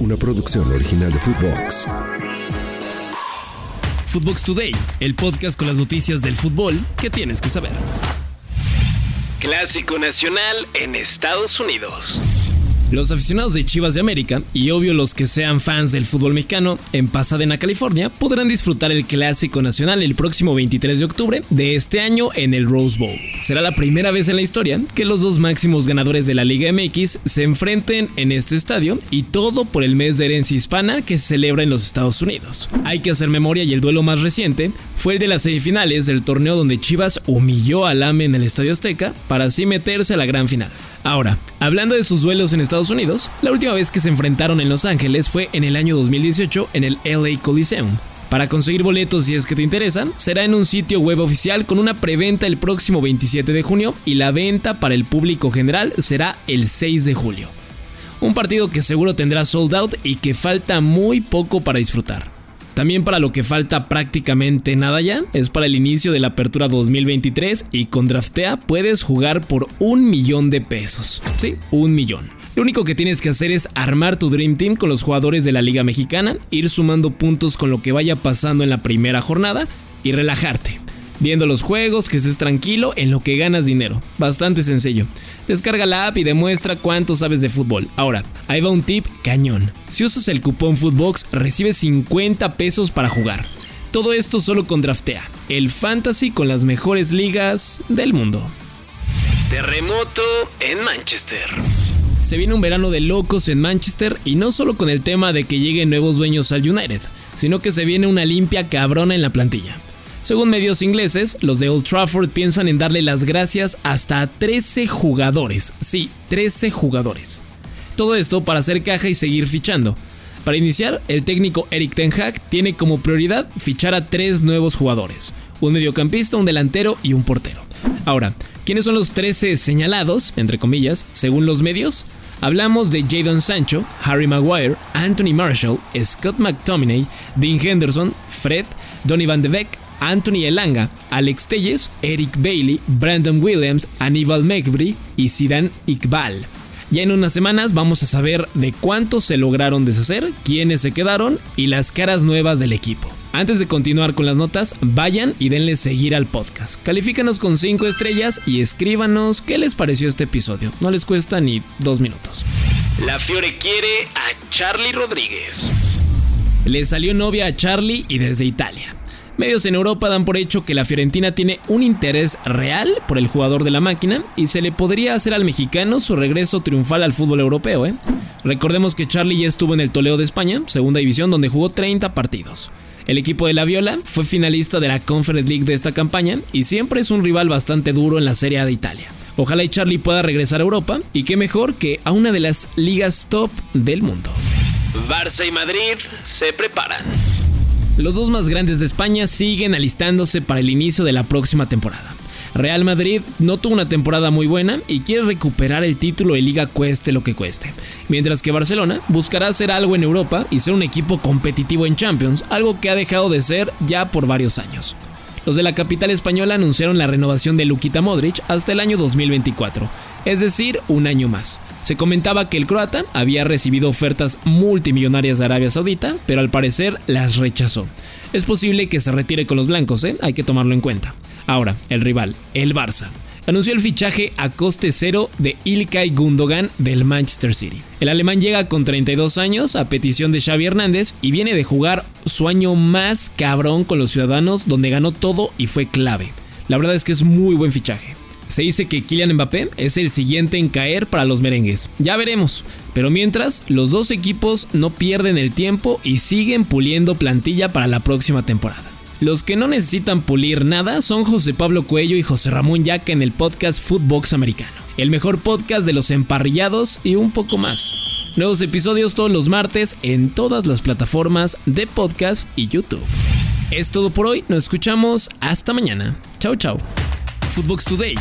una producción original de Footbox. Footbox Today, el podcast con las noticias del fútbol que tienes que saber. Clásico Nacional en Estados Unidos. Los aficionados de Chivas de América, y obvio los que sean fans del fútbol mexicano, en Pasadena, California, podrán disfrutar el Clásico Nacional el próximo 23 de octubre de este año en el Rose Bowl. Será la primera vez en la historia que los dos máximos ganadores de la Liga MX se enfrenten en este estadio y todo por el mes de herencia hispana que se celebra en los Estados Unidos. Hay que hacer memoria y el duelo más reciente fue el de las semifinales del torneo donde Chivas humilló al AME en el Estadio Azteca para así meterse a la gran final. Ahora, hablando de sus duelos en Estados Unidos, la última vez que se enfrentaron en Los Ángeles fue en el año 2018 en el LA Coliseum. Para conseguir boletos si es que te interesan, será en un sitio web oficial con una preventa el próximo 27 de junio y la venta para el público general será el 6 de julio. Un partido que seguro tendrá sold out y que falta muy poco para disfrutar. También para lo que falta prácticamente nada ya, es para el inicio de la apertura 2023 y con Draftea puedes jugar por un millón de pesos. Sí, un millón. Lo único que tienes que hacer es armar tu Dream Team con los jugadores de la Liga Mexicana, ir sumando puntos con lo que vaya pasando en la primera jornada y relajarte viendo los juegos, que estés tranquilo en lo que ganas dinero. Bastante sencillo. Descarga la app y demuestra cuánto sabes de fútbol. Ahora, ahí va un tip cañón. Si usas el cupón Footbox, recibes 50 pesos para jugar. Todo esto solo con Draftea, el fantasy con las mejores ligas del mundo. Terremoto en Manchester. Se viene un verano de locos en Manchester y no solo con el tema de que lleguen nuevos dueños al United, sino que se viene una limpia cabrona en la plantilla. Según medios ingleses, los de Old Trafford piensan en darle las gracias hasta a 13 jugadores. Sí, 13 jugadores. Todo esto para hacer caja y seguir fichando. Para iniciar, el técnico Eric Ten Hag tiene como prioridad fichar a tres nuevos jugadores, un mediocampista, un delantero y un portero. Ahora, ¿quiénes son los 13 señalados, entre comillas, según los medios? Hablamos de Jadon Sancho, Harry Maguire, Anthony Marshall, Scott McTominay, Dean Henderson, Fred, Donny van de Beek, Anthony Elanga, Alex Telles, Eric Bailey, Brandon Williams, Aníbal Mekbri y Zidane Iqbal. Ya en unas semanas vamos a saber de cuántos se lograron deshacer, quiénes se quedaron y las caras nuevas del equipo. Antes de continuar con las notas, vayan y denle seguir al podcast. Califícanos con 5 estrellas y escríbanos qué les pareció este episodio. No les cuesta ni dos minutos. La Fiore quiere a Charlie Rodríguez. Le salió novia a Charlie y desde Italia. Medios en Europa dan por hecho que la Fiorentina tiene un interés real por el jugador de la máquina y se le podría hacer al mexicano su regreso triunfal al fútbol europeo. ¿eh? Recordemos que Charlie ya estuvo en el Toledo de España, segunda división, donde jugó 30 partidos. El equipo de la Viola fue finalista de la Conference League de esta campaña y siempre es un rival bastante duro en la Serie A de Italia. Ojalá y Charlie pueda regresar a Europa y qué mejor que a una de las ligas top del mundo. Barça y Madrid se preparan. Los dos más grandes de España siguen alistándose para el inicio de la próxima temporada. Real Madrid no tuvo una temporada muy buena y quiere recuperar el título de liga cueste lo que cueste, mientras que Barcelona buscará hacer algo en Europa y ser un equipo competitivo en Champions, algo que ha dejado de ser ya por varios años. Los de la capital española anunciaron la renovación de Lukita Modric hasta el año 2024, es decir, un año más. Se comentaba que el croata había recibido ofertas multimillonarias de Arabia Saudita, pero al parecer las rechazó. Es posible que se retire con los blancos, ¿eh? hay que tomarlo en cuenta. Ahora, el rival, el Barça anunció el fichaje a coste cero de Ilkay Gundogan del Manchester City. El alemán llega con 32 años a petición de Xavi Hernández y viene de jugar su año más cabrón con los ciudadanos donde ganó todo y fue clave. La verdad es que es muy buen fichaje. Se dice que Kylian Mbappé es el siguiente en caer para los merengues. Ya veremos. Pero mientras, los dos equipos no pierden el tiempo y siguen puliendo plantilla para la próxima temporada. Los que no necesitan pulir nada son José Pablo Cuello y José Ramón Yaca en el podcast Footbox Americano, el mejor podcast de los emparrillados y un poco más. Nuevos episodios todos los martes en todas las plataformas de podcast y YouTube. Es todo por hoy, nos escuchamos hasta mañana. Chao, chao. Footbox Today.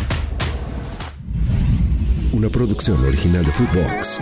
Una producción original de Footbox.